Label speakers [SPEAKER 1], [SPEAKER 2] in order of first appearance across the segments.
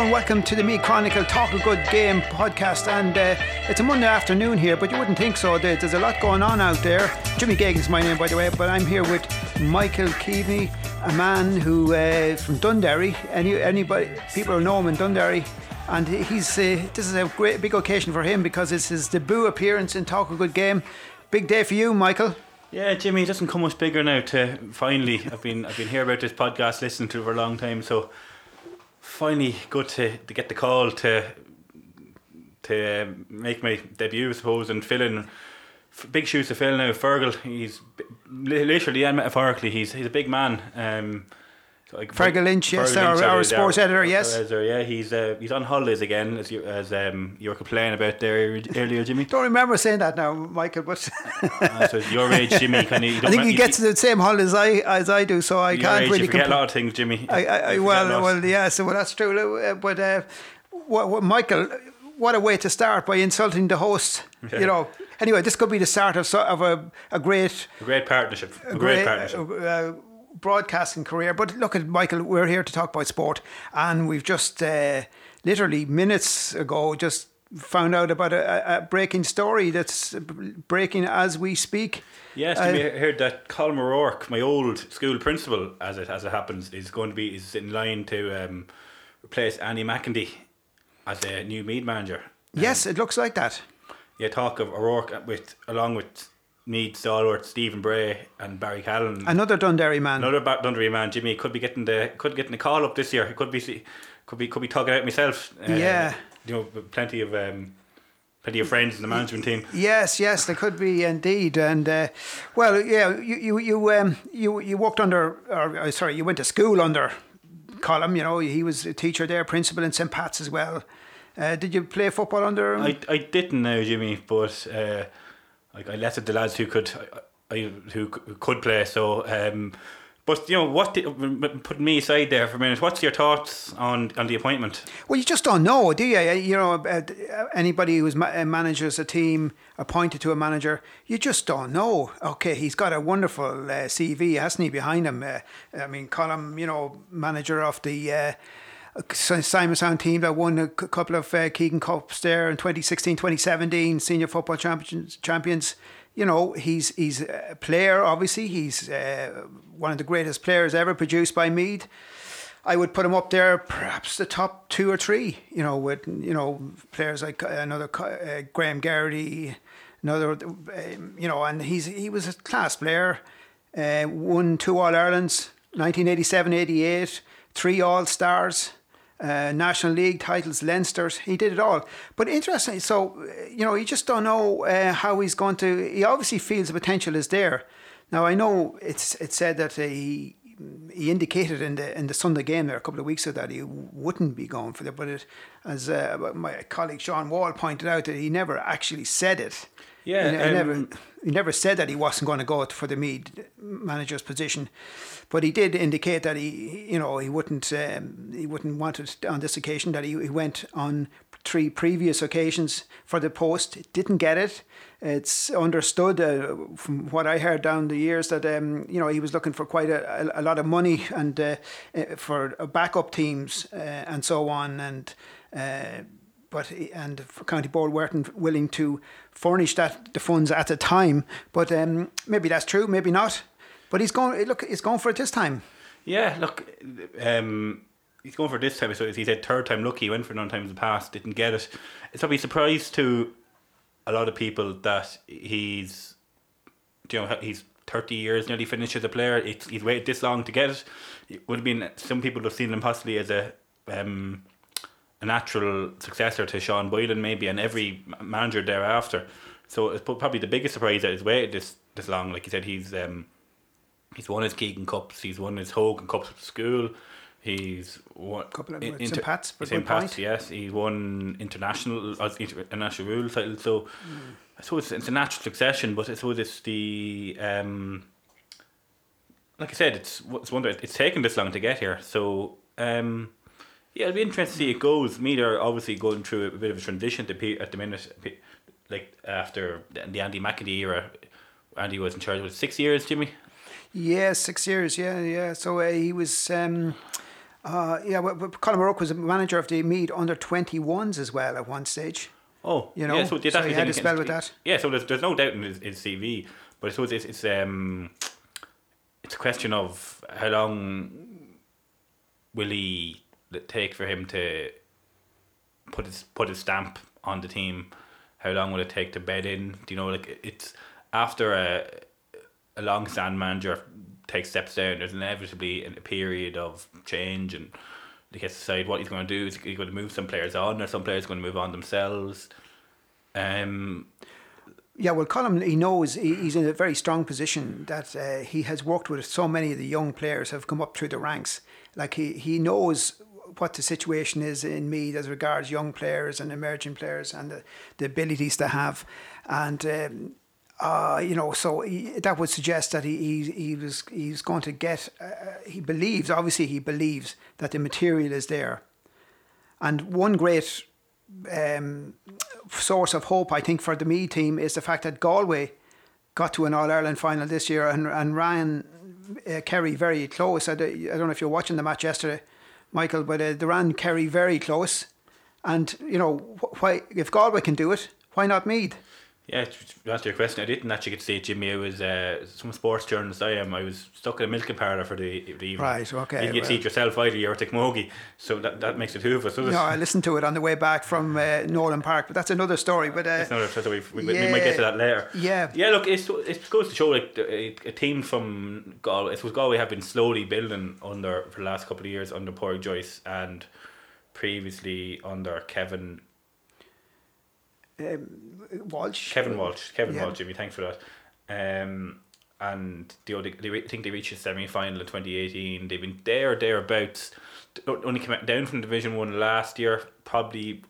[SPEAKER 1] and welcome to the Meath Chronicle Talk a Good Game podcast. And uh, it's a Monday afternoon here, but you wouldn't think so. There's a lot going on out there. Jimmy Geoghegan's my name, by the way, but I'm here with Michael Keaveney, a man who uh, from Dunderry. Any anybody people know him in Dunderry, And he's uh, this is a great big occasion for him because it's his debut appearance in Talk a Good Game. Big day for you, Michael.
[SPEAKER 2] Yeah, Jimmy, it doesn't come much bigger now. To finally, I've been I've been here about this podcast, listening to it for a long time. So finally, good to, to get the call to to um, make my debut, I suppose, and fill in big shoes to fill now. Fergal, he's literally and metaphorically, he's he's a big man. Um,
[SPEAKER 1] like Fergal Lynch, yes, Fergal our, our sports our, editor, yes.
[SPEAKER 2] Editor, yeah, he's uh, he's on holidays again, as you as um, you were complaining about there earlier, Jimmy.
[SPEAKER 1] Don't remember saying that now, Michael. But
[SPEAKER 2] uh, so your age, Jimmy. Kind of,
[SPEAKER 1] I think he gets to the same holidays as I as I do, so I can't
[SPEAKER 2] age,
[SPEAKER 1] really.
[SPEAKER 2] You forget a lot of things, Jimmy.
[SPEAKER 1] I, I, I well, well, yeah. So well, that's true. Uh, but uh, what, what, Michael, what a way to start by insulting the host. Yeah. You know. Anyway, this could be the start of of a, a great
[SPEAKER 2] a great partnership. A, a great, great, partnership.
[SPEAKER 1] Uh, broadcasting career. But look at Michael, we're here to talk about sport, and we've just uh, literally minutes ago just found out about a, a, breaking story that's breaking as we speak.
[SPEAKER 2] Yes, uh, you heard that Colm O'Rourke, my old school principal, as it as it happens, is going to be is in line to um, replace Andy McEntee as a new Meath manager.
[SPEAKER 1] Yes, um, it looks like that.
[SPEAKER 2] Yeah, talk of O'Rourke with along with Meath stalwart Stephen Bray and Barry Callaghan.
[SPEAKER 1] Another Dunderry man.
[SPEAKER 2] Another Dunderry man. Jimmy could be getting the could getting the call up this year. It could be could be could be talking out myself.
[SPEAKER 1] Uh, yeah.
[SPEAKER 2] You know, plenty of. Um, plenty of friends in the management team.
[SPEAKER 1] Yes, yes, there could be indeed, and uh, well, yeah, you you you um, you you worked under, or uh, sorry, you went to school under Colm. You know, he was a teacher there, principal in St Pat's as well. Uh, did you play football under him?
[SPEAKER 2] I I didn't know Jimmy, but uh, like I let the lads who could I, who could play. So, um, but you know what? put me aside there for a minute. What's your thoughts on on the appointment?
[SPEAKER 1] Well, you just don't know, do you? You know, uh, anybody who's ma- uh, manages a team appointed to a manager, you just don't know. Okay, he's got a wonderful uh, CV, hasn't he, behind him? Uh, I mean, Colm, you know, manager of the. Uh, Simonstown team that won a couple of uh, Keegan Cups there in 2016, 2017, senior football champions. champions. You know, he's he's a player. Obviously, he's uh, one of the greatest players ever produced by Meath. I would put him up there, perhaps the top two or three. You know, with you know players like uh, another uh, Graham Geraghty, another, um, you know, and he's he was a class player. Uh, won two All Irelands, 1987, 88, three All Stars uh, National League titles, Leinster's. He did it all. But interesting, so, you know, you just don't know uh, how he's going to. He obviously feels the potential is there. Now, I know it's it's said that uh, he he indicated in the in the Sunday game there a couple of weeks ago that he wouldn't be going for it. But it, as uh, my colleague Sean Wall pointed out, that he never actually said it.
[SPEAKER 2] Yeah,
[SPEAKER 1] he, um, never he never said that he wasn't going to go for the Meath manager's position, but he did indicate that he you know he wouldn't um, he wouldn't want it on this occasion. That he, he went on three previous occasions for the post, didn't get it. It's understood uh, from what I heard down the years that um, you know he was looking for quite a, a, a lot of money and uh, uh for backup teams uh, and so on and uh, but and County Board weren't willing to furnish that the funds at the time. But um, maybe that's true, maybe not. But he's going. Look, he's going for it this time.
[SPEAKER 2] Yeah, look, um, he's going for this time. So as he said third time lucky. He went for nine times in the past, didn't get it. It's probably a surprise to a lot of people that he's, you know, he's 30 years nearly finished as a player. It's, he's waited this long to get it. It would have been some people have seen him possibly as a um, a natural successor to Sean Boylan, maybe, and every manager thereafter. So it's probably the biggest surprise that he's waited this this long. Like you said, he's um, he's won his Keegan Cups, he's won his Hogan Cups at school. He's won
[SPEAKER 1] a couple of inter- St. Pat's, for
[SPEAKER 2] St. Pat's, yes. He's won international uh, international rule title. So mm. I suppose it's, it's a natural succession, but I suppose it's the um, like I said, it's it's wonder it's taken this long to get here. So um, yeah, it'll be interesting to see it goes. Meath are obviously going through a bit of a transition to at the minute, like after the Andy McEntee era. Andy was in charge of six years, Jimmy.
[SPEAKER 1] Yeah, six years. Yeah, yeah. So uh, he was. Um, Uh, yeah, but Colm O'Rourke was a manager of the Meath under 21s as well at one stage.
[SPEAKER 2] Oh,
[SPEAKER 1] You know,
[SPEAKER 2] yeah, so, yeah,
[SPEAKER 1] so he had spell with that.
[SPEAKER 2] Yeah, so there's, there's no doubt in his, his CV, but I suppose it's, it's um it's a question of how long will he it take for him to put his put his stamp on the team. How long will it take to bed in? Do you know, like it's after a a long stand manager takes steps down. There's inevitably a period of change and. He has to decide what he's going to do. Is he going to move some players on, or some players going to move on themselves? Um,
[SPEAKER 1] Yeah, well, Colm, he knows he, he's in a very strong position that uh, he has worked with so many of the young players have come up through the ranks. Like he, he knows what the situation is in Meath as regards young players and emerging players and the, the abilities they have. And, um, uh, you know, so he, that would suggest that he, he, he was he's going to get, uh, he believes, obviously, he believes that the material is there. And one great um, source of hope, I think, for the Meath team is the fact that Galway got to an All Ireland final this year and, and ran uh, Kerry very close. I, I don't know if you're watching the match yesterday, Michael, but uh, they ran Kerry very close. And, you know, wh- why if Galway can do it, why not Meath?
[SPEAKER 2] Yeah, to answer your question, I didn't actually get to see it, Jimmy. I was uh, some sports journalist I am. I was stuck in a milking parlour for the, the evening.
[SPEAKER 1] Right, okay,
[SPEAKER 2] You get to see it yourself either. You're at Mogi, so that, that makes it two of us. So
[SPEAKER 1] No, I listened to it on the way back from uh, Nolan Park, but that's another story. But uh,
[SPEAKER 2] It's not so we, we, we might get to that later.
[SPEAKER 1] Yeah.
[SPEAKER 2] yeah. Look, it's, it goes to show like a, a team from Galway. It was Galway have been slowly building under for the last couple of years under Pádraic Joyce and previously under Kevin
[SPEAKER 1] Walsh.
[SPEAKER 2] Kevin Walsh. Kevin
[SPEAKER 1] Yeah.
[SPEAKER 2] Walsh, Jimmy, thanks for that. Um, and they, only- they, I think they reached the semi final in 2018. They've been there or thereabouts. Only came down from Division 1 last year. Probably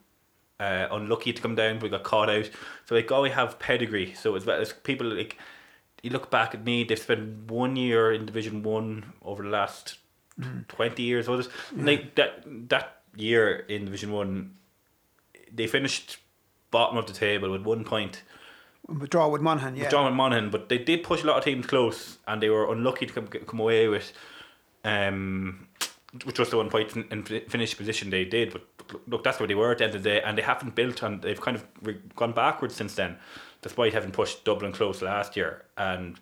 [SPEAKER 2] uh, unlucky to come down, but got caught out. So they Galway have pedigree. So as well as people like, you look back at me, they've spent one year in Division 1 over the last 20 years. Was it? Like that, that year in Division 1, they finished bottom of the table with one point.
[SPEAKER 1] Draw with Monaghan, yeah.
[SPEAKER 2] draw with Monaghan, but they did push a lot of teams close, and they were unlucky to come come away with, um, with just the one point in, in finish position they did. But, but look, that's where they were at the end of the day, and they haven't built on. They've kind of re- gone backwards since then, despite having pushed Dublin close last year. And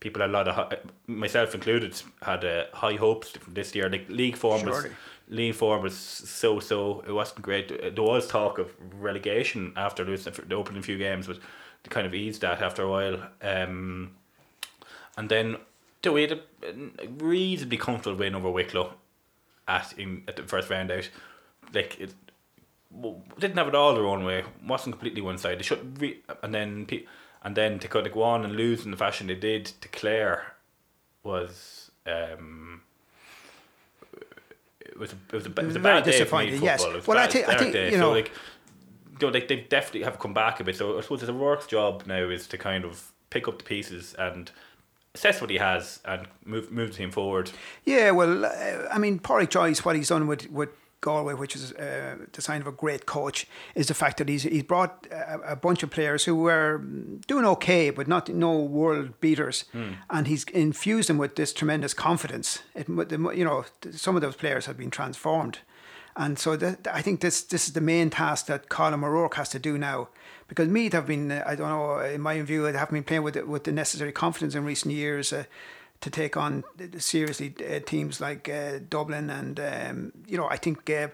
[SPEAKER 2] people had a lot of, myself included, had uh, high hopes this year. Like league form was. League form was so so. It wasn't great. There was talk of relegation after losing the opening few games, but they kind of eased that after a while. Um, and then do we had a, reasonably comfortable win over Wicklow at in at the first round out. Like it w- didn't have it all their own way. wasn't completely one side. They should re- and then and then to kind of go on and lose in the fashion they did to Clare was um. It was a, it was a, it was a bad day for me
[SPEAKER 1] yes.
[SPEAKER 2] football. It was
[SPEAKER 1] Well,
[SPEAKER 2] a
[SPEAKER 1] I
[SPEAKER 2] bad-
[SPEAKER 1] think- I think,
[SPEAKER 2] day.
[SPEAKER 1] you know-
[SPEAKER 2] so like, you know, like they definitely have come back a bit. So I suppose it's a work's job now is to kind of pick up the pieces and assess what he has and move move the team forward.
[SPEAKER 1] Yeah, well, uh, I mean, Pádraic Joyce, what he's done with, with Galway, which is uh, the sign of a great coach, is the fact that he's he's brought a, a bunch of players who were doing okay, but not no world beaters, and he's infused them with this tremendous confidence. It, you know, some of those players have been transformed. And so that, I think this this is the main task that Colm O'Rourke has to do now, because Meath have been uh, I don't know in my view they haven't been playing with the, with the necessary confidence in recent years uh, to take on seriously uh, teams like uh, Dublin and um, you know I think uh,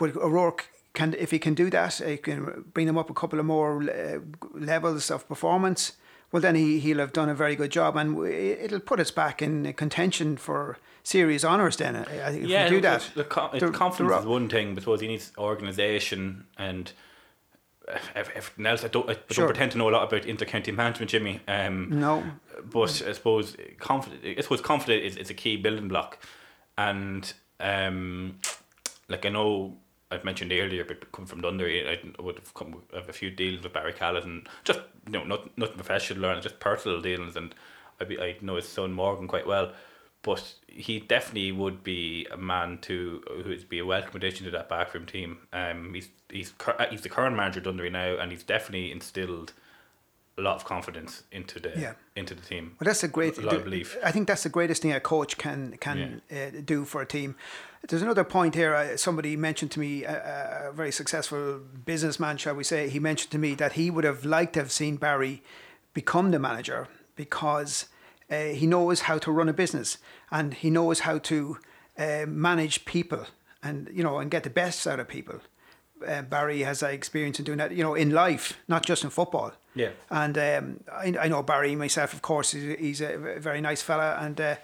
[SPEAKER 1] O'Rourke can if he can do that he can bring them up a couple of more uh, levels of performance. Well, then he he'll have done a very good job, and it'll put us back in contention for serious honours. Then, I think, if we do that.
[SPEAKER 2] The, co-
[SPEAKER 1] The-
[SPEAKER 2] confidence
[SPEAKER 1] the-
[SPEAKER 2] is one thing, but suppose he needs organisation and uh, everything else. I don't, I don't pretend to know a lot about intercounty management, Jimmy. Um,
[SPEAKER 1] No.
[SPEAKER 2] But I suppose confident. I suppose confident is, is a key building block, and um, like I know I've mentioned earlier, but coming from Dunderry, I would have come have a few deals with Barry Callaghan and just you know not nothing professional or just personal dealings, and I be I know his son Morgan quite well, but he definitely would be a man to who would be a welcome addition to that backroom team. Um, he's he's he's the current manager of Dunderry now, and he's definitely instilled a lot of confidence into the
[SPEAKER 1] Yeah.
[SPEAKER 2] into the team.
[SPEAKER 1] Well, that's a great.
[SPEAKER 2] A lot of belief.
[SPEAKER 1] I think that's the greatest thing a coach can can uh, do for a team. There's another point here. Uh, somebody mentioned to me, a, a very successful businessman, shall we say, he mentioned to me that he would have liked to have seen Barry become the manager because uh, he knows how to run a business and he knows how to uh, manage people and you know and get the best out of people. Uh, Barry has that experience in doing that, you know, in life, not just in football.
[SPEAKER 2] Yeah.
[SPEAKER 1] And um, I, I know Barry myself, of course, he's, he's a very nice fella, and uh,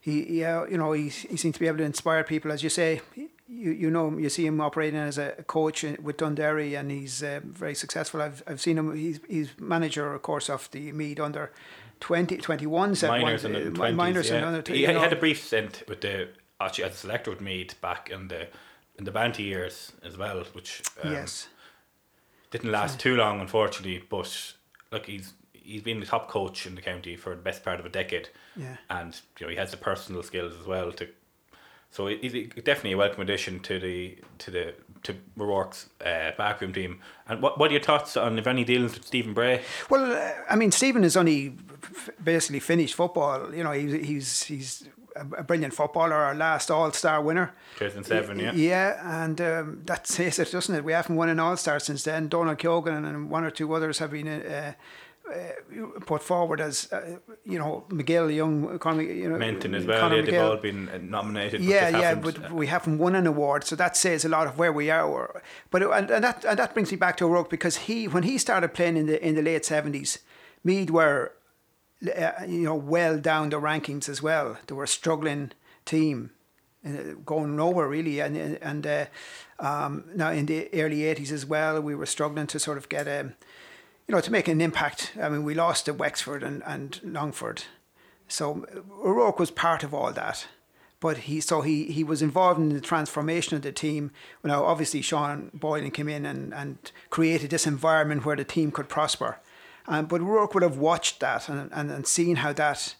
[SPEAKER 1] he, he uh, you know, he, he seems to be able to inspire people, as you say. You you know him, you see him operating as a coach with Dunderry, and he's uh, very successful. I've I've seen him. He's he's manager, of course, of the Meath under 20, 21, said
[SPEAKER 2] minors
[SPEAKER 1] one,
[SPEAKER 2] and
[SPEAKER 1] uh,
[SPEAKER 2] under 20s,
[SPEAKER 1] minors
[SPEAKER 2] yeah.
[SPEAKER 1] and under
[SPEAKER 2] he,
[SPEAKER 1] you
[SPEAKER 2] had- had a brief stint with the actually as a selector with Meath back in the in the Banty years as well, which um,
[SPEAKER 1] yes.
[SPEAKER 2] didn't last too long, unfortunately. But look, he's he's been the top coach in the county for the best part of a decade,
[SPEAKER 1] Yeah.
[SPEAKER 2] and you know he has the personal skills as well to. So he- he's definitely a welcome addition to the to the to O'Rourke's uh, backroom team. And what what are your thoughts on if any dealings with Stephen Bray?
[SPEAKER 1] Well, uh, I mean, Stephen has only f- basically finished football. You know, he's he's he's a brilliant footballer, our last All Star winner.
[SPEAKER 2] 2007, yeah.
[SPEAKER 1] Yeah, and um, that says it, doesn't it? We haven't won an All Star since then. Donal Keogan and one or two others have been uh, uh, put forward as, uh, you know, McGill, young Conor, you know,
[SPEAKER 2] Menton as well.
[SPEAKER 1] Conor
[SPEAKER 2] Yeah, they've all been uh, nominated.
[SPEAKER 1] Yeah, yeah, but
[SPEAKER 2] uh,
[SPEAKER 1] we haven't won an award, so that says a lot of where we are. Or- But it- and, and that and that brings me back to O'Rourke because he, when he started playing in the in the late seventies, Meath were, uh, you know, well down the rankings as well. They were a struggling team, uh, going nowhere really, and and uh, um, now in the early eighties as well, we were struggling to sort of get a, you know, to make an impact. I mean, we lost to Wexford and and Longford, so uh, O'Rourke was part of all that but he so he he was involved in the transformation of the team. Now, obviously, Sean Boylan came in and, and created this environment where the team could prosper. Um, but Rourke would have watched that and, and, and seen how that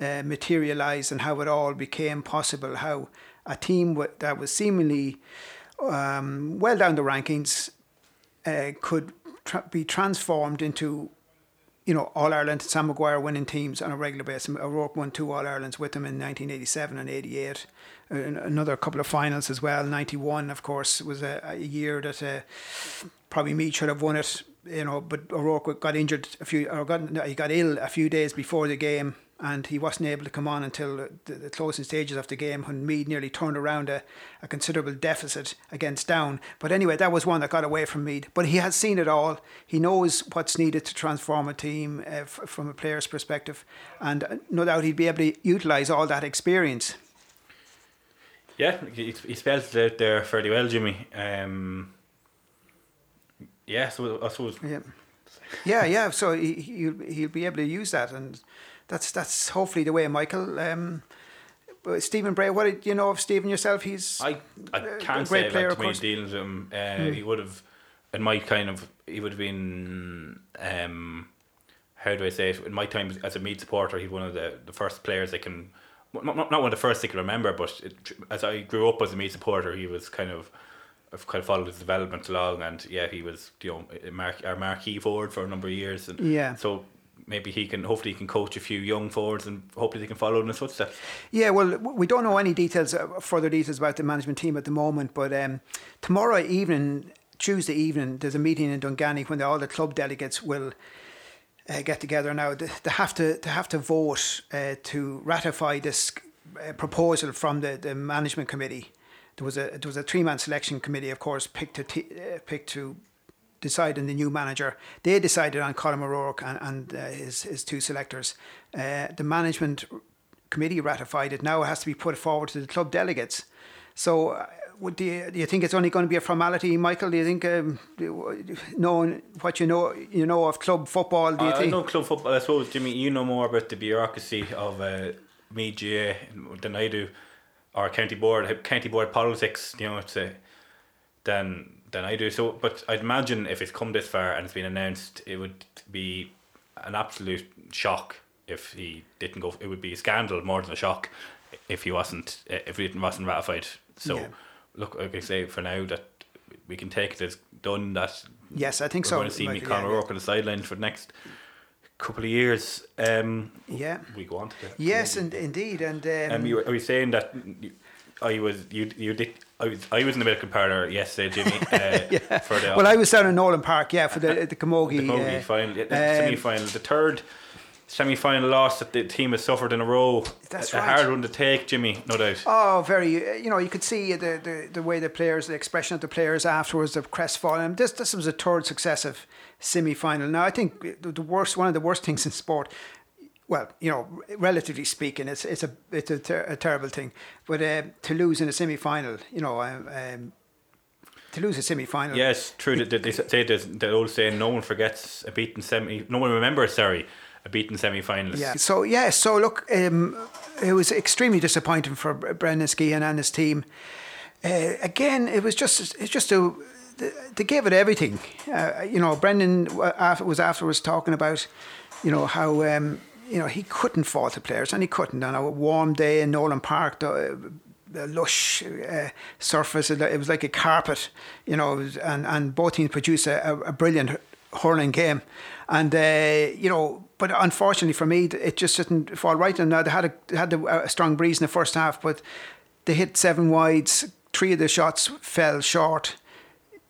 [SPEAKER 1] uh, materialized and how it all became possible. How a team wa- that was seemingly um, well down the rankings uh, could tra- be transformed into you know, All Ireland, Sam Maguire winning teams on a regular basis. O'Rourke won two All Irelands with them in 1987 and 88. Uh, another couple of finals as well. 91, of course, was a, a year that uh, probably Meath should have won it, you know, but O'Rourke got injured a few, or got, no, he got ill a few days before the game and he wasn't able to come on until the, the closing stages of the game when Meath nearly turned around a, a considerable deficit against Down. But anyway, that was one that got away from Meath. But he has seen it all. He knows what's needed to transform a team uh, f- from a player's perspective, and uh, no doubt he'd be able to utilise all that experience.
[SPEAKER 2] Yeah, he, spells it out there fairly well, Jimmy. Um, yeah, so I suppose
[SPEAKER 1] Yeah, yeah, yeah. So he he'll, he'll be able to use that, and that's that's hopefully the way, Michael. Um, Stephen Bray, what did you know of Stephen yourself? He's
[SPEAKER 2] I I
[SPEAKER 1] a
[SPEAKER 2] can't
[SPEAKER 1] great
[SPEAKER 2] say
[SPEAKER 1] player,
[SPEAKER 2] about
[SPEAKER 1] of
[SPEAKER 2] too
[SPEAKER 1] course. Hmm.
[SPEAKER 2] dealings with him. Uh, He would have, in my kind of, he would have been. Um, how do I say it? In my time as a Meath supporter, he's one of the, the first players I can. Not, not, not one of the first I can remember, but it, as I grew up as a Meath supporter, he was kind of. I've kind of followed his development along, and yeah, he was you know our marquee forward for a number of years, and
[SPEAKER 1] Yeah.
[SPEAKER 2] So maybe he can hopefully he can coach a few young forwards, and hopefully they can follow in his footsteps.
[SPEAKER 1] Yeah, well, we don't know any details, uh, further details about the management team at the moment, but um, tomorrow evening, Tuesday evening, there's a meeting in Dunganny when all the club delegates will uh, get together. Now they, they have to they have to vote uh, to ratify this uh, proposal from the, the management committee. There was a there was a three man selection committee, of course, picked to t- uh, picked to decide on the new manager. They decided on Colm O'Rourke and, and uh, his, his two selectors. Uh, the management committee ratified it. Now it has to be put forward to the club delegates. So, uh, would do you, do you think it's only going to be a formality, Michael? Do you think, um, knowing what you know, you know of club football, do you
[SPEAKER 2] I
[SPEAKER 1] think?
[SPEAKER 2] know club football. I suppose Jimmy, you know more about the bureaucracy of uh, media than I do, or county board, county board politics. You know, it's a, than than I do. So, but I'd imagine if it's come this far and it's been announced, it would be an absolute shock if he didn't go. It would be a scandal more than a shock if he wasn't if he wasn't ratified. So,
[SPEAKER 1] Yeah.
[SPEAKER 2] look, like I say, for now that we can take it as done that
[SPEAKER 1] Yes, I think
[SPEAKER 2] we're
[SPEAKER 1] so.
[SPEAKER 2] going to see me
[SPEAKER 1] Michael,
[SPEAKER 2] Conor
[SPEAKER 1] yeah,
[SPEAKER 2] O'Rourke on the sidelines for the next couple of years. Um,
[SPEAKER 1] Yeah.
[SPEAKER 2] we go on to the
[SPEAKER 1] Yes, and indeed, and um,
[SPEAKER 2] Um, you were, are you saying that you- I was you you did I was I was in the medical parlour yesterday, Jimmy. Uh, for the
[SPEAKER 1] well, I was down in Nolan Park, yeah, for the the Camogie,
[SPEAKER 2] the Camogie
[SPEAKER 1] uh,
[SPEAKER 2] final, yeah, the
[SPEAKER 1] um,
[SPEAKER 2] semi final, the third semi final loss that the team has suffered in a row.
[SPEAKER 1] That's
[SPEAKER 2] a, a
[SPEAKER 1] right.
[SPEAKER 2] hard one to take, Jimmy, no doubt.
[SPEAKER 1] Oh, very. uh, You know, you could see the, the, the way the players, the expression of the players afterwards, the crestfallen. This this was a third successive semi final. Now, I think the, the worst, one of the worst things in sport. Well, you know, relatively speaking, it's it's a it's a, ter- a terrible thing. But uh, to lose in a semi final, you know, um, um, to lose a semi final.
[SPEAKER 2] Yes, true. That they say the old saying, "No one forgets a beaten semi. No one remembers, sorry, a beaten semi finalist."
[SPEAKER 1] Yeah. So yeah. So look, um, it was extremely disappointing for Brendan Skehan and his team. Uh, again, it was just it's just a they gave it everything. Uh, you know, Brendan was afterwards talking about, you know how. Um, you know he couldn't fault the players, and he couldn't. On a warm day in Nolan Park, the, the lush uh, surface, it was like a carpet. You know, and and both teams produced a, a brilliant hurling game, and uh, you know, but unfortunately for me, it just didn't fall right. And uh, they had a they had a, a strong breeze in the first half, but they hit seven wides. Three of the shots fell short.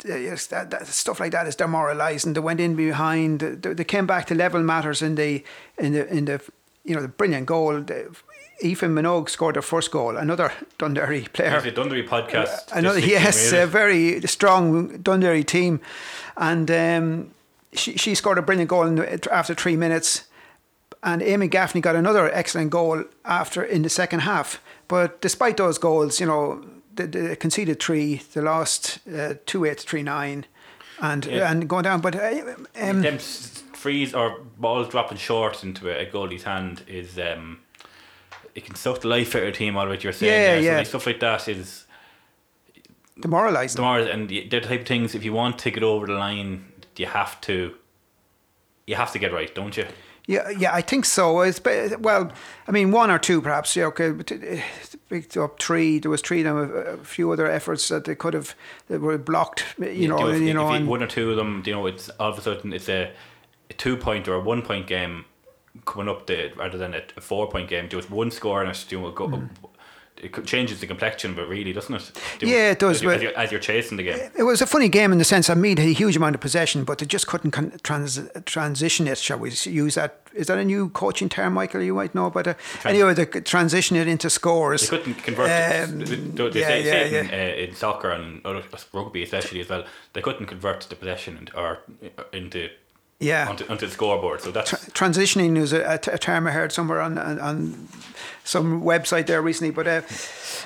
[SPEAKER 1] Uh, yes, that, that stuff like that is demoralising. They went in behind. They, they came back to level matters in the in the in the you know the brilliant goal. The, Ethan Minogue scored their first goal. Another Dunderry player.
[SPEAKER 2] There's a Dunderry podcast.
[SPEAKER 1] Another yes, a very strong Dunderry team, and um, she she scored a brilliant goal in the, after three minutes, and Amy Gaffney got another excellent goal after in the second half. But despite those goals, you know, they, they conceded three, they lost uh, two eight three nine, and
[SPEAKER 2] Yeah.
[SPEAKER 1] and going down. But uh, um,
[SPEAKER 2] them frees or balls dropping short into a, a goalie's hand is um, it can suck the life out of a team. All what you're saying,
[SPEAKER 1] Yeah.
[SPEAKER 2] So
[SPEAKER 1] yeah.
[SPEAKER 2] like stuff like that is
[SPEAKER 1] demoralising.
[SPEAKER 2] tomorrow, and the- they're the type of things. If you want to get over the line, you have to. You have to get right, don't you?
[SPEAKER 1] Yeah, yeah, I think so. It's well, I mean, one or two perhaps. Yeah, okay, but it- it picked up three. There was three. Then a, a few other efforts that they could have that were blocked. You know,
[SPEAKER 2] if,
[SPEAKER 1] you
[SPEAKER 2] if
[SPEAKER 1] know,
[SPEAKER 2] one or two of them, you know, it's all of a sudden it's a, a two point or a one point game coming up the rather than a, a four point game. Just one score and it's you know, go, mm. It changes the complexion, but really doesn't it? Do-.
[SPEAKER 1] Yeah, it does,
[SPEAKER 2] As, you,
[SPEAKER 1] but-
[SPEAKER 2] as, you're, as you're chasing the game.
[SPEAKER 1] it was a funny game in the sense that Meath had a huge amount of possession, but they just couldn't con- trans- transition it. Shall we use that? Is that a new coaching term, Michael? You might know, but uh, anyway, they transition it into scores.
[SPEAKER 2] They couldn't convert.
[SPEAKER 1] Um,
[SPEAKER 2] They- they- they
[SPEAKER 1] yeah,
[SPEAKER 2] say-
[SPEAKER 1] yeah,
[SPEAKER 2] say
[SPEAKER 1] yeah.
[SPEAKER 2] in, uh, in soccer and rugby especially as well. They couldn't convert the possession into, or uh, into
[SPEAKER 1] Yeah.
[SPEAKER 2] onto, onto the scoreboard. So that's
[SPEAKER 1] transitioning is a term I heard somewhere on, on, on some website there recently. But uh,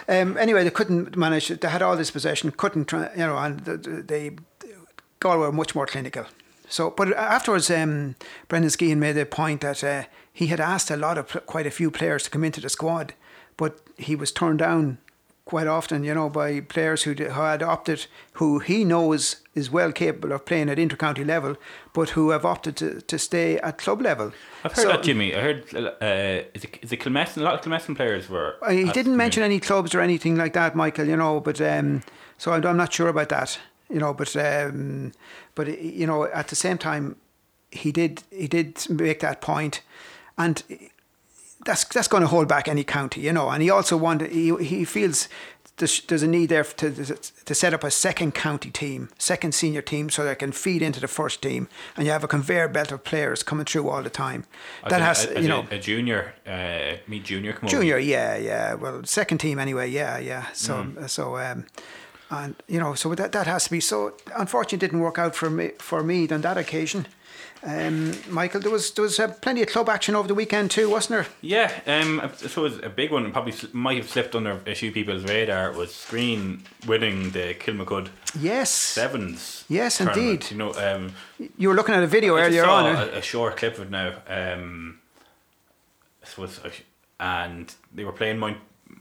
[SPEAKER 1] um, anyway, they couldn't manage. it. They had all this possession, couldn't tra- you know, and th- th- they Galway were much more clinical. So, but afterwards, um, Brendan Skehan made a point that uh, he had asked a lot of quite a few players to come into the squad, but he was turned down quite often, you know, by players who, who had opted, who he knows is well capable of playing at intercounty level, but who have opted to, to stay at club level.
[SPEAKER 2] I've heard
[SPEAKER 1] So-
[SPEAKER 2] that, Jimmy. I heard uh, is it is it Kilmessan? A lot of Kilmessan players were.
[SPEAKER 1] He didn't mention any clubs or anything like that, Michael. You know, but um, so I'm, I'm not sure about that. You know, but um, but you know, at the same time, he did he did make that point, and that's that's going to hold back any county. You know, and he also wanted he he feels. There's, there's a need there to to set up a second county team, second senior team, so they can feed into the first team, and you have a conveyor belt of players coming through all the time.
[SPEAKER 2] As
[SPEAKER 1] that
[SPEAKER 2] a-
[SPEAKER 1] has,
[SPEAKER 2] as
[SPEAKER 1] you know,
[SPEAKER 2] a junior, uh, me junior come over.
[SPEAKER 1] Junior, yeah, yeah. Well, second team anyway, yeah, yeah. So,
[SPEAKER 2] Mm.
[SPEAKER 1] so, um, and you know, so that that has to be. So, unfortunately, it didn't work out for me for me on that occasion. Um, Michael, there was there was uh, plenty of club action over the weekend too, wasn't there?
[SPEAKER 2] Yeah, um, I suppose a big one, and probably sl- might have slipped under a few people's radar, was Skryne winning the Kilmacud
[SPEAKER 1] Yes,
[SPEAKER 2] Sevens.
[SPEAKER 1] Yes,
[SPEAKER 2] tournament.
[SPEAKER 1] indeed.
[SPEAKER 2] You know, um,
[SPEAKER 1] you were looking at a video
[SPEAKER 2] I
[SPEAKER 1] earlier on. eh?
[SPEAKER 2] a, a short clip of it now. Um, this was, a and they were playing Mount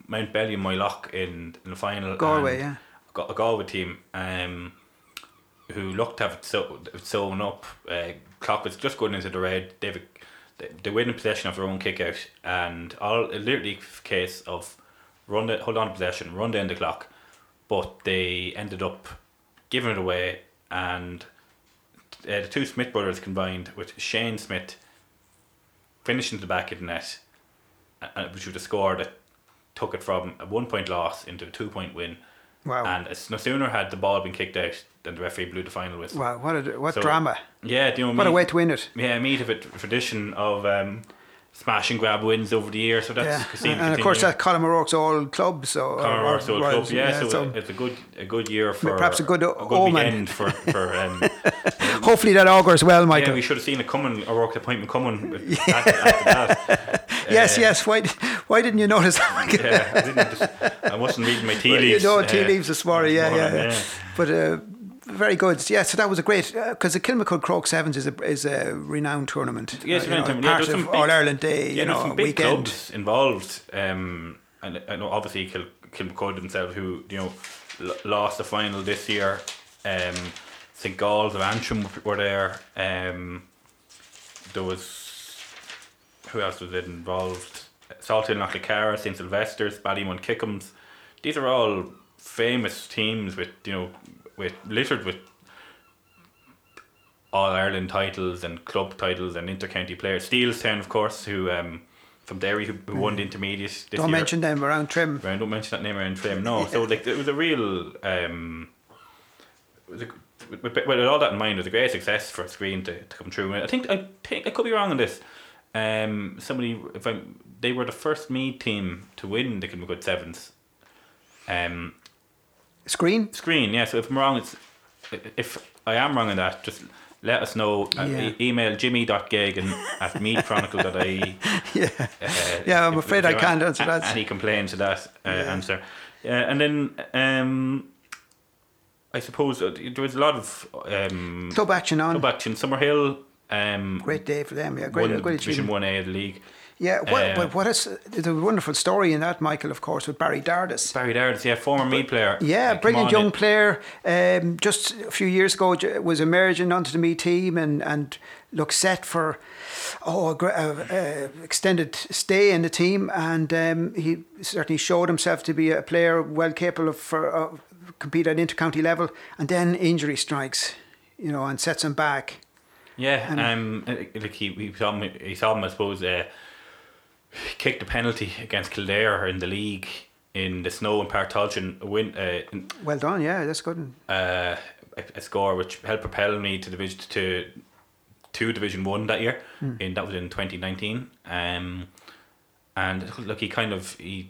[SPEAKER 2] Mountbellew and Moylough in, in the final.
[SPEAKER 1] Galway, yeah.
[SPEAKER 2] Ga- a Galway team. Um, who looked to have it so, sewn up. Uh, clock was just going into the red. They've they, win in possession of their own kick out, and all literally case of run the hold on to possession, run down the clock, but they ended up giving it away, and uh, the two Smith brothers combined with Shane Smith finished in the back of the net, uh, which was a score that took it from a one point loss into a two point win.
[SPEAKER 1] Wow.
[SPEAKER 2] And it's no sooner had the ball been kicked out than the referee blew the final whistle.
[SPEAKER 1] Wow, what a what
[SPEAKER 2] So,
[SPEAKER 1] drama!
[SPEAKER 2] Yeah, do you know,
[SPEAKER 1] What a
[SPEAKER 2] me-
[SPEAKER 1] way to win it.
[SPEAKER 2] Yeah, meat of a tradition of um, smash and grab wins over the years. So that's
[SPEAKER 1] Yeah,
[SPEAKER 2] to
[SPEAKER 1] and of course that Colm O'Rourke's old club. So uh,
[SPEAKER 2] Conor Rourke's old club, yeah. so,
[SPEAKER 1] so
[SPEAKER 2] it's a good a good year for
[SPEAKER 1] Perhaps a good
[SPEAKER 2] a good
[SPEAKER 1] omen.
[SPEAKER 2] for for. Um,
[SPEAKER 1] hopefully that augurs well, Michael.
[SPEAKER 2] yeah, we should have seen it coming. O'Rourke's appointment coming. after, after that.
[SPEAKER 1] yes,
[SPEAKER 2] Uh,
[SPEAKER 1] yes. Why why didn't you notice that?
[SPEAKER 2] Yeah, I didn't. Just, I wasn't reading my tea leaves.
[SPEAKER 1] You know, tea
[SPEAKER 2] uh,
[SPEAKER 1] leaves this morning. Yeah, yeah, yeah. But uh, very good. Yeah, so that was a great because the Kilmacud Croke Sevens is a is a renowned tournament.
[SPEAKER 2] Yes,
[SPEAKER 1] uh, you
[SPEAKER 2] renowned
[SPEAKER 1] know,
[SPEAKER 2] tournament.
[SPEAKER 1] Part
[SPEAKER 2] there's
[SPEAKER 1] of All Ireland Day.
[SPEAKER 2] Yeah,
[SPEAKER 1] you know, weekend.
[SPEAKER 2] clubs involved. Um, and I know obviously Kil Kilmacud themselves, who you know l- lost the final this year. Um, St Galls of Antrim were there. Um, there was who else was it involved? Salthill Knocknacarra, St Sylvester's, Ballymun Kickhams. These are all famous teams with you know with littered with all Ireland titles and club titles and intercounty players. Steelstown, of course, who um, from Derry, who, who won the intermediate this
[SPEAKER 1] Don't
[SPEAKER 2] year.
[SPEAKER 1] mention them around Trim.
[SPEAKER 2] Right, don't mention that name around Trim. No, so like it was a real. Um, was a, with, with, with all that in mind, it was a great success for Skryne to, to come through. And I think I think I could be wrong on this. Um, somebody, if I'm, they were the first Meath team to win the Kilmacud Sevens. Um,
[SPEAKER 1] Skryne.
[SPEAKER 2] Skryne, yeah. So if I'm wrong, it's if I am wrong on that, just let us know.
[SPEAKER 1] Yeah.
[SPEAKER 2] e- email jimmy.geoghegan at meathchronicle.ie.
[SPEAKER 1] Yeah.
[SPEAKER 2] Uh,
[SPEAKER 1] Yeah, I'm afraid I can't answer that.
[SPEAKER 2] Any complaint to that uh,
[SPEAKER 1] Yeah.
[SPEAKER 2] answer. Uh, and then um, I suppose uh, there was a lot of um,
[SPEAKER 1] Club action on.
[SPEAKER 2] club action. Summerhill um,
[SPEAKER 1] Great day for them. Yeah, great,
[SPEAKER 2] won
[SPEAKER 1] great
[SPEAKER 2] Division
[SPEAKER 1] achievement.
[SPEAKER 2] 1A of the league.
[SPEAKER 1] Yeah, what,
[SPEAKER 2] Uh,
[SPEAKER 1] but what is there's a wonderful story in that, Michael, of course, with Barry Dardis.
[SPEAKER 2] Barry Dardis, yeah, former Meath player.
[SPEAKER 1] Yeah,
[SPEAKER 2] Uh, come
[SPEAKER 1] brilliant young player. Um, just a few years ago, was emerging onto the me team and and looked set for oh a, a, a extended stay in the team. And um, he certainly showed himself to be a player well capable of for uh, compete at intercounty level. And then injury strikes, you know, and sets him back.
[SPEAKER 2] Yeah, um, like he, he saw him, he saw him, I suppose, uh, kicked a penalty against Kildare in the league in the snow in a win, uh,
[SPEAKER 1] Well done, yeah, that's good.
[SPEAKER 2] uh, a, a score which helped propel me to division to to Division One that year. In that was in twenty nineteen. Um, and look, he kind of he.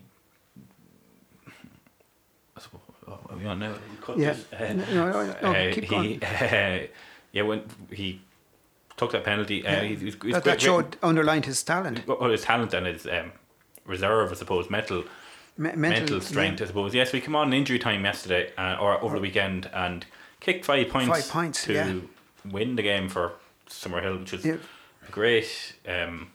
[SPEAKER 2] Oh, Are we on now? Cut
[SPEAKER 1] Yeah.
[SPEAKER 2] this. Uh,
[SPEAKER 1] No, no, no,
[SPEAKER 2] uh,
[SPEAKER 1] keep
[SPEAKER 2] he,
[SPEAKER 1] going.
[SPEAKER 2] yeah, when he took that penalty, uh, he's, he's, he's
[SPEAKER 1] That,
[SPEAKER 2] great-
[SPEAKER 1] that showed underlined his talent,
[SPEAKER 2] well, his talent and his um, reserve, I suppose, mental
[SPEAKER 1] Me-
[SPEAKER 2] mental, strength, I suppose. Yes, we came on in injury time yesterday uh, or over the weekend and kicked five points,
[SPEAKER 1] Five points,
[SPEAKER 2] to
[SPEAKER 1] yeah.
[SPEAKER 2] win the game for Summerhill, which is
[SPEAKER 1] Yeah.
[SPEAKER 2] great. Um,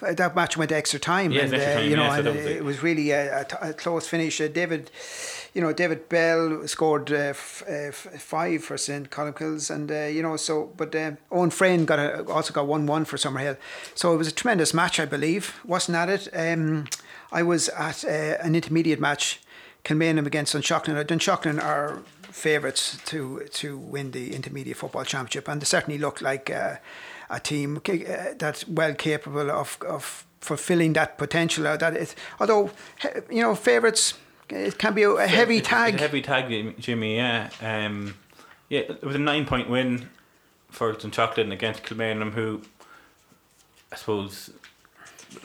[SPEAKER 1] that match went extra time,
[SPEAKER 2] Yeah,
[SPEAKER 1] and uh,
[SPEAKER 2] time,
[SPEAKER 1] you know,
[SPEAKER 2] yeah, so
[SPEAKER 1] and
[SPEAKER 2] that was
[SPEAKER 1] it,
[SPEAKER 2] it.
[SPEAKER 1] was really a, a t- a close finish. Uh, David, you know, David Bell scored uh, f- uh, five for St Columkills, and uh, you know, so but uh, Owen Frayne got a, also got one one for Summerhill, so it was a tremendous match, I believe. Wasn't at it? Um, I was at uh, an intermediate match, Kilmainham against Dunshaughlin. Now, Dunshaughlin are favourites to to win the intermediate football championship, and they certainly look like uh, a team that's well capable of of fulfilling that potential. That it, although you know favourites, it can be a, a heavy
[SPEAKER 2] it's-
[SPEAKER 1] tag.
[SPEAKER 2] it's a heavy tag, Jimmy. Yeah, um, yeah. It was a nine point win for Dunshaughlin against Kilmainham, who I suppose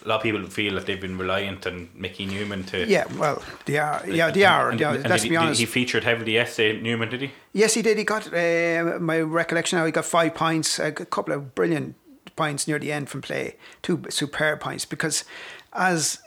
[SPEAKER 2] a lot of people feel that they've been reliant on Mickey Newman to.
[SPEAKER 1] yeah, well, they are. Yeah, they are.
[SPEAKER 2] And-
[SPEAKER 1] yeah,
[SPEAKER 2] and
[SPEAKER 1] let's
[SPEAKER 2] did
[SPEAKER 1] be
[SPEAKER 2] he,
[SPEAKER 1] honest.
[SPEAKER 2] He featured heavily yesterday, Newman, did he?
[SPEAKER 1] Yes, he did. He got uh, my recollection now. He got five points, a couple of brilliant points near the end from play, two superb points. Because as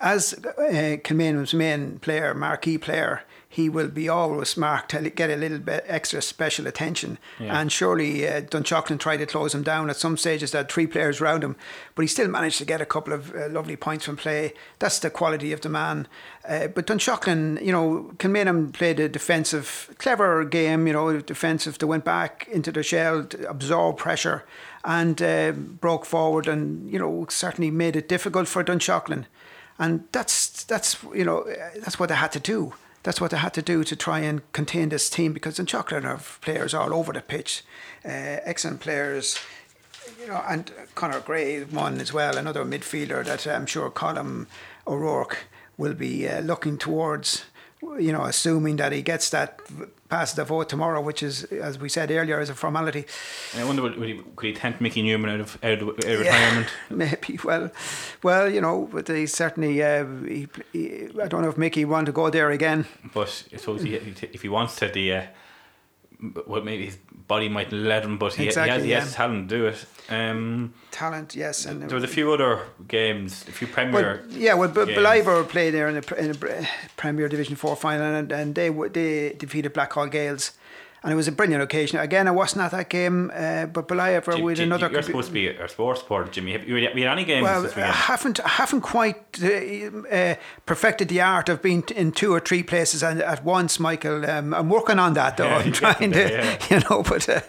[SPEAKER 1] as uh, Kilmainham's main player, marquee player, he will be always marked to get a little bit extra special attention.
[SPEAKER 2] Yeah.
[SPEAKER 1] And surely uh, Dunshaughlin tried to close him down at some stages. They had three players around him, but he still managed to get a couple of uh, lovely points from play. That's the quality of the man. Uh, but Dunshaughlin, you know, Kilmainham played a defensive, clever game. You know, defensive. They went back into the shell, absorbed pressure, and uh, broke forward, and you know, certainly made it difficult for Dunshaughlin. And that's that's you know that's what they had to do. That's what they had to do to try and contain this team because in Chocolate have players all over the pitch, uh, excellent players, you know, and Conor Gray one as well, another midfielder that I'm sure Colm O'Rourke will be uh, looking towards. You know, assuming that he gets that pass the vote tomorrow, which is, as we said earlier, is a formality.
[SPEAKER 2] And I wonder, would he, could he tempt Mickey Newman out of, out of, out of retirement?
[SPEAKER 1] Maybe. Well, well, you know, but he certainly. Uh, he, he, I don't know if Mickey want to go there again.
[SPEAKER 2] But I suppose he, if he wants to, the uh, well, maybe his body might let him, but he,
[SPEAKER 1] Exactly,
[SPEAKER 2] he has, he has
[SPEAKER 1] yeah.
[SPEAKER 2] talent to do it. Um,
[SPEAKER 1] Talent, yes, and
[SPEAKER 2] there was a few other games, a few Premier.
[SPEAKER 1] Well, yeah, well,
[SPEAKER 2] games.
[SPEAKER 1] Ballivor played there in the, in the Premier Division Four final, and, and they they defeated Blackhall Gaels, and it was a brilliant occasion. Again, I wasn't at that game, uh, but Ballivor
[SPEAKER 2] Jim-
[SPEAKER 1] with
[SPEAKER 2] Jim,
[SPEAKER 1] another.
[SPEAKER 2] You're
[SPEAKER 1] compu-
[SPEAKER 2] supposed to be a sports reporter, Jimmy. Have you, have you any games
[SPEAKER 1] well, I haven't I haven't quite uh, uh, perfected the art of being in two or three places at once, Michael. Um, I'm working on that though.
[SPEAKER 2] Yeah,
[SPEAKER 1] I'm trying to,
[SPEAKER 2] there,
[SPEAKER 1] you know. But uh, uh,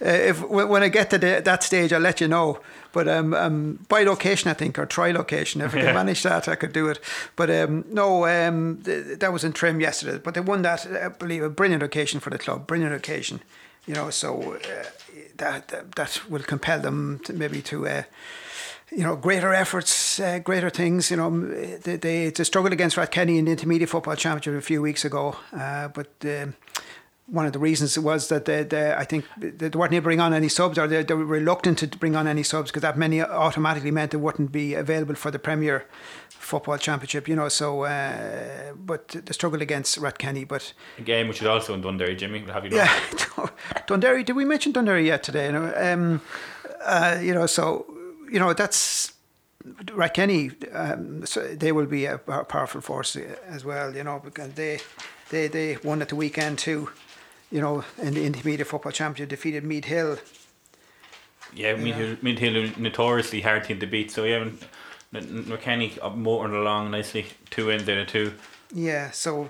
[SPEAKER 1] if when when I get to the, that stage, I'll let you know. But um, um, by location, I think, or tri location. If I can manage that, I could do it. But um, no, um, th- that was in Trim yesterday. But they won that, I believe, a brilliant occasion for the club. Brilliant occasion, you know. So uh, that, that that will compel them to maybe to. Uh, you know, greater efforts, uh, greater things. You know, they, they, they struggled against Rathkenny in the intermediate football championship a few weeks ago, uh, but um, one of the reasons was that they, they, I think they weren't able to bring on any subs, or they, they were reluctant to bring on any subs because that many automatically meant they wouldn't be available for the Premier Football Championship. You know, so uh, but they struggled against Rathkenny, but.
[SPEAKER 2] A game which is also in Dunderry, Jimmy. Have you known?
[SPEAKER 1] Yeah, Dunderry. Did we mention Dunderry yet today? You know, um, uh, you know, so you know that's Rathkenny. Um, so they will be a, a powerful force uh, as well. You know, because they they they won at the weekend too. You know, in the intermediate football championship, defeated Meath Hill.
[SPEAKER 2] Yeah, Meath Hill, Midhill are notoriously hard team to beat. So yeah, McKenny motoring along nicely, two in there two.
[SPEAKER 1] Yeah, so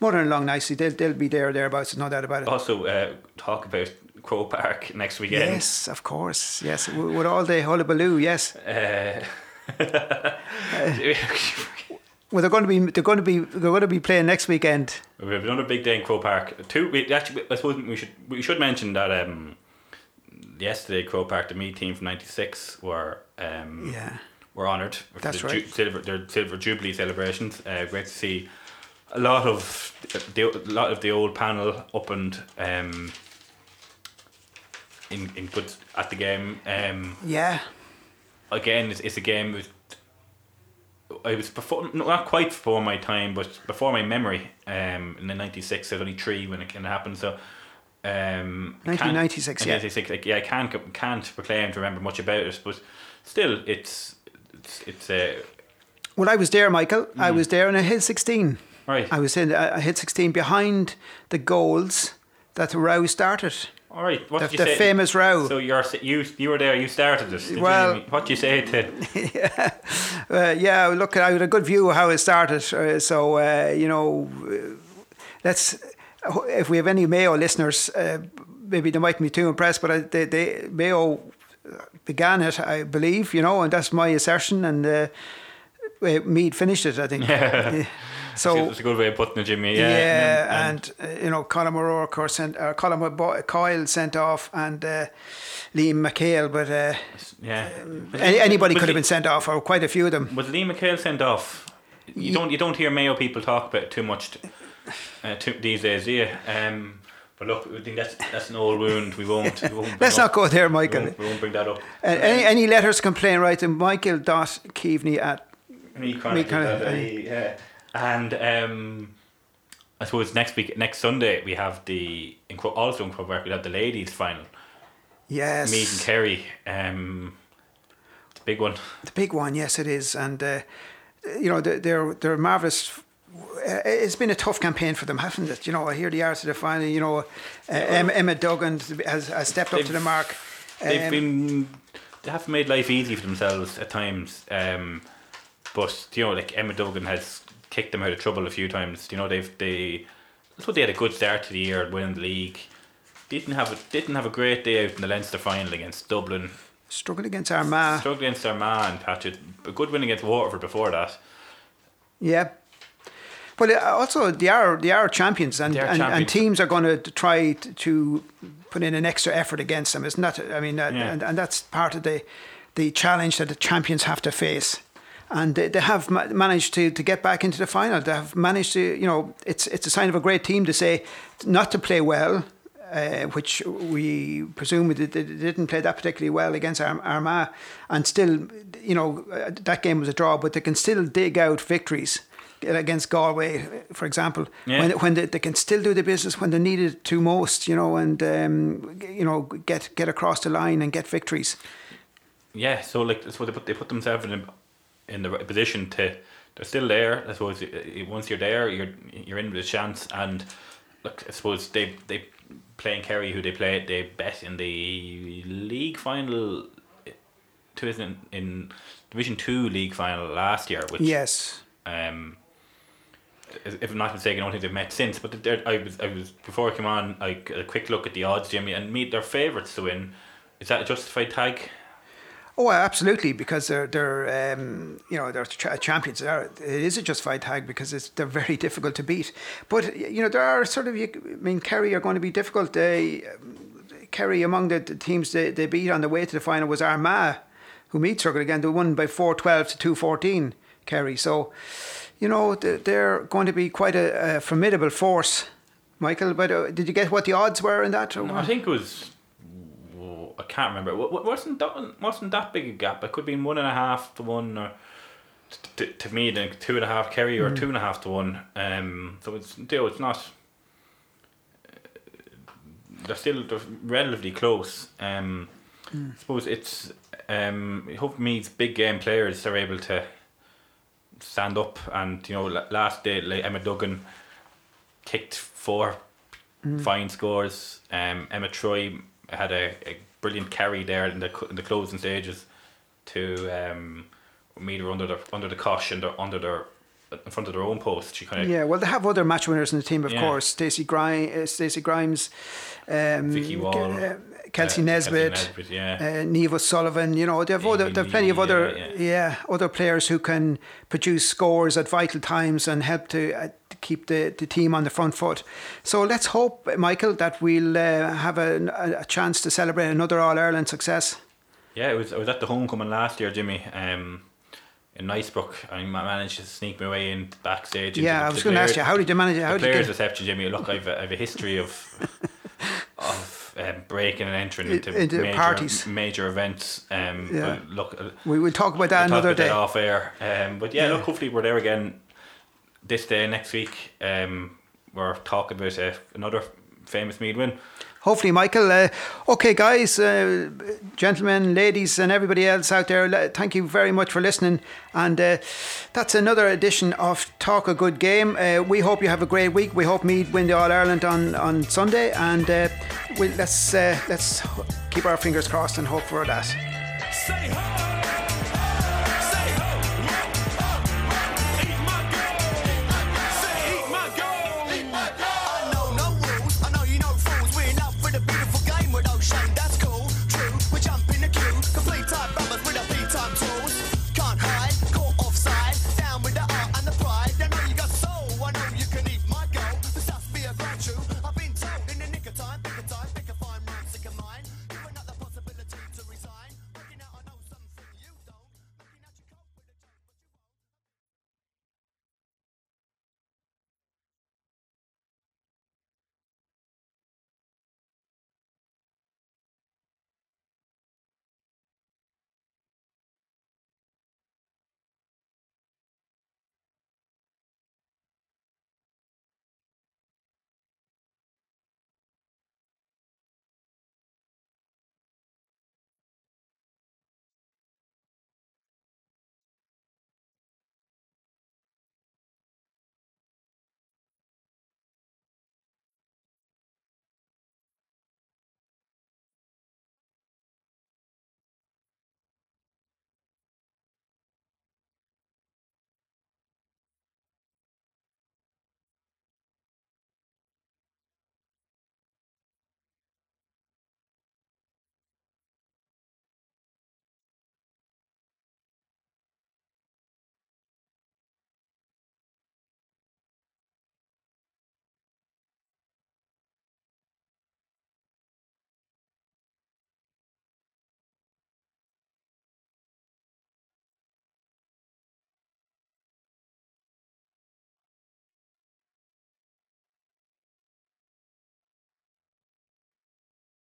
[SPEAKER 1] motoring along nicely. They'll they'll be there thereabouts. No doubt about it.
[SPEAKER 2] Also, uh, talk about Croke Park next weekend.
[SPEAKER 1] Yes, of course. Yes, with with all the hullabaloo. Yes.
[SPEAKER 2] Uh,
[SPEAKER 1] Well, they're going to be they're going to be they're going to be playing next weekend.
[SPEAKER 2] we have another big day in Croke Park. Two. We, actually, I suppose we should we should mention that um, yesterday Croke Park, the Meath team from '96, were um,
[SPEAKER 1] Yeah.
[SPEAKER 2] were honoured
[SPEAKER 1] That's
[SPEAKER 2] the
[SPEAKER 1] right.
[SPEAKER 2] silver their silver jubilee celebrations. Uh, great to see a lot of the a lot of the old panel up and um, in in good at the game. Um,
[SPEAKER 1] Yeah.
[SPEAKER 2] again, it's, it's a game with. I was before, not quite before my time, but before my memory. Um, in the '96, I was only three when it can happen. So, um, I
[SPEAKER 1] 1996, yeah.
[SPEAKER 2] 1996, like, yeah, I can't can't proclaim to remember much about it, but still, it's it's it's uh,
[SPEAKER 1] Well, I was there, Michael. I
[SPEAKER 2] Mm.
[SPEAKER 1] was there, and I hit sixteen.
[SPEAKER 2] right.
[SPEAKER 1] I was in. I I hit sixteen behind the goals that the row started.
[SPEAKER 2] All right. What
[SPEAKER 1] The,
[SPEAKER 2] did you
[SPEAKER 1] the
[SPEAKER 2] say?
[SPEAKER 1] famous row.
[SPEAKER 2] So you're you you were there. You started this. did you,
[SPEAKER 1] Well-
[SPEAKER 2] Jimmy? what do you say to?
[SPEAKER 1] uh, yeah, look, I had a good view of how it started. Uh, so uh, you know, uh, let's. If we have any Mayo listeners, uh, maybe they mightn't be too impressed, but I, they, they Mayo began it, I believe. You know, and that's my assertion. And uh, uh, Meath finished it, I think. Uh, so
[SPEAKER 2] it's a good way of putting it, Jimmy.
[SPEAKER 1] Yeah,
[SPEAKER 2] Yeah.
[SPEAKER 1] and, uh, you know, Colm O'Rourke or sent, or Colin Bo- Coyle sent off, and uh, Liam McHale, but uh,
[SPEAKER 2] yeah.
[SPEAKER 1] any, anybody
[SPEAKER 2] Was
[SPEAKER 1] could have been sent off, or quite a few of them.
[SPEAKER 2] Was Lee McHale sent off? You don't you don't hear Mayo people talk about it too much t- uh, too, these days, do you? Um, but look, I think that's that's an old wound. We won't. We won't
[SPEAKER 1] Let's
[SPEAKER 2] up-
[SPEAKER 1] not go there,
[SPEAKER 2] We
[SPEAKER 1] Michael.
[SPEAKER 2] won't, we won't bring that up.
[SPEAKER 1] Uh, any, any letters complain right to Michael Dot Keaveney at
[SPEAKER 2] Me kind
[SPEAKER 1] Me
[SPEAKER 2] of uh, yeah. And um, I suppose next week, next Sunday, we have the in Cro- also in Croke Park, we have the ladies' final.
[SPEAKER 1] yes,
[SPEAKER 2] Meath and Kerry. Um, a big one.
[SPEAKER 1] the big one. Yes, it is, and uh, you know they're they're, marvelous. Uh, It's been a tough campaign for them, hasn't it? You know, I hear the arts of the final. You know, uh, Emma, Emma Duggan has, has stepped up to the mark.
[SPEAKER 2] They've
[SPEAKER 1] Um,
[SPEAKER 2] been they have made life easy for themselves at times. Um, but you know, like Emma Duggan has kicked them out of trouble a few times. You know, they've they I thought they had a good start to the year, winning the league. Didn't have a didn't have a great day out in the Leinster final against Dublin.
[SPEAKER 1] struggled against Armagh.
[SPEAKER 2] Struggled against Armagh and Patrick. A good win against Waterford before that.
[SPEAKER 1] Yeah. But uh, also, they are they are champions, and,
[SPEAKER 2] are
[SPEAKER 1] and, and teams are going to try to put in an extra effort against them. Isn't that? I mean, uh,
[SPEAKER 2] Yeah.
[SPEAKER 1] and, and that's part of the the challenge that the champions have to face. And they, they have ma- managed to, to get back into the final. They have managed to, you know, it's it's a sign of a great team to say not to play well, uh, which we presume they, they didn't play that particularly well against Arm- Armagh, and still, you know, uh, that game was a draw, but they can still dig out victories against Galway, for example,
[SPEAKER 2] Yeah.
[SPEAKER 1] when when they, they can still do the business when they need it to most, you know, and um, you know get get across the line and get victories.
[SPEAKER 2] Yeah, so like so they put they put themselves in a, in the right position to they're still there. I suppose uh, once you're there, you're you're in with a chance. And look, I suppose they they playing Kerry, who they played, they bet in the league final. Two in, in Division Two league final last year, which
[SPEAKER 1] Yes.
[SPEAKER 2] um, if I'm not mistaken, I don't think they've met since. But I was, I was before I came on, I got a quick look at the odds, Jimmy, and Meath their favourites to win. Is that a justified tag?
[SPEAKER 1] Oh, absolutely, because they're they're um, you know they're cha- champions. They're, it is a justified tag because it's, they're very difficult to beat. But you know there are sort of you- I mean Kerry are going to be difficult. They um, Kerry among the, the teams they, they beat on the way to the final was Armagh, who meet Circle again. They won by four twelve to two fourteen. Kerry, so you know they- they're going to be quite a, a formidable force. Michael, but uh, did you get what the odds were in that?
[SPEAKER 2] No, I think it was. I can't remember. Wa- Wasn't that wasn't that big a gap? It could have been one and a half to one, or t- t- to me, then two and a half Kerry, or two and a half to one. Um, so it's still it's not. They're still they're relatively close. Um, I suppose it's. Um, hope Meath's big game players are able to stand up and you know last day like Emma Duggan kicked four fine scores. Um, Emma Troy had a, a brilliant carry there in the in the closing stages to um, meet her under the under the cosh and the- under their in front of their own post. She kind of
[SPEAKER 1] Yeah, well, they have other match winners in the team, of
[SPEAKER 2] Yeah.
[SPEAKER 1] course. Stacey Grimes, uh, Stacey Grimes, um,
[SPEAKER 2] Vicky Wall,
[SPEAKER 1] uh, Kelsey
[SPEAKER 2] uh,
[SPEAKER 1] Nesbitt,
[SPEAKER 2] Nesbitt, yeah.
[SPEAKER 1] uh, Niamh O'Sullivan. You know, they've other, they've plenty of other,
[SPEAKER 2] yeah,
[SPEAKER 1] yeah, other players who can produce scores at vital times and help to, uh, to keep the, the team on the front foot. So let's hope, Michael, that we'll uh, have a, a chance to celebrate another All Ireland success.
[SPEAKER 2] Yeah, it was. I was at the homecoming last year, Jimmy. Um, in Nicebrook, I managed to sneak my way in backstage.
[SPEAKER 1] Yeah, I was going to ask you, how did you manage it? How
[SPEAKER 2] the
[SPEAKER 1] did you
[SPEAKER 2] players'
[SPEAKER 1] get
[SPEAKER 2] reception, Jimmy. Look, I've a, I've a history of of um, breaking and entering into,
[SPEAKER 1] Into
[SPEAKER 2] major,
[SPEAKER 1] parties.
[SPEAKER 2] major events. Um,
[SPEAKER 1] Yeah.
[SPEAKER 2] look, uh,
[SPEAKER 1] We will talk about that
[SPEAKER 2] we'll talk
[SPEAKER 1] another
[SPEAKER 2] about that
[SPEAKER 1] day.
[SPEAKER 2] off air. Um, but yeah,
[SPEAKER 1] Yeah.
[SPEAKER 2] look, hopefully we're there again this day next week. Um, we're talking about uh, another famous Meath win.
[SPEAKER 1] Hopefully, Michael. Uh, okay, guys, uh, gentlemen, ladies, and everybody else out there, thank you very much for listening. And uh, that's another edition of Talk a Good Game. Uh, we hope you have a great week. We hope Meath win the All Ireland on, on Sunday, and uh, we, let's uh, let's keep our fingers crossed and hope for that.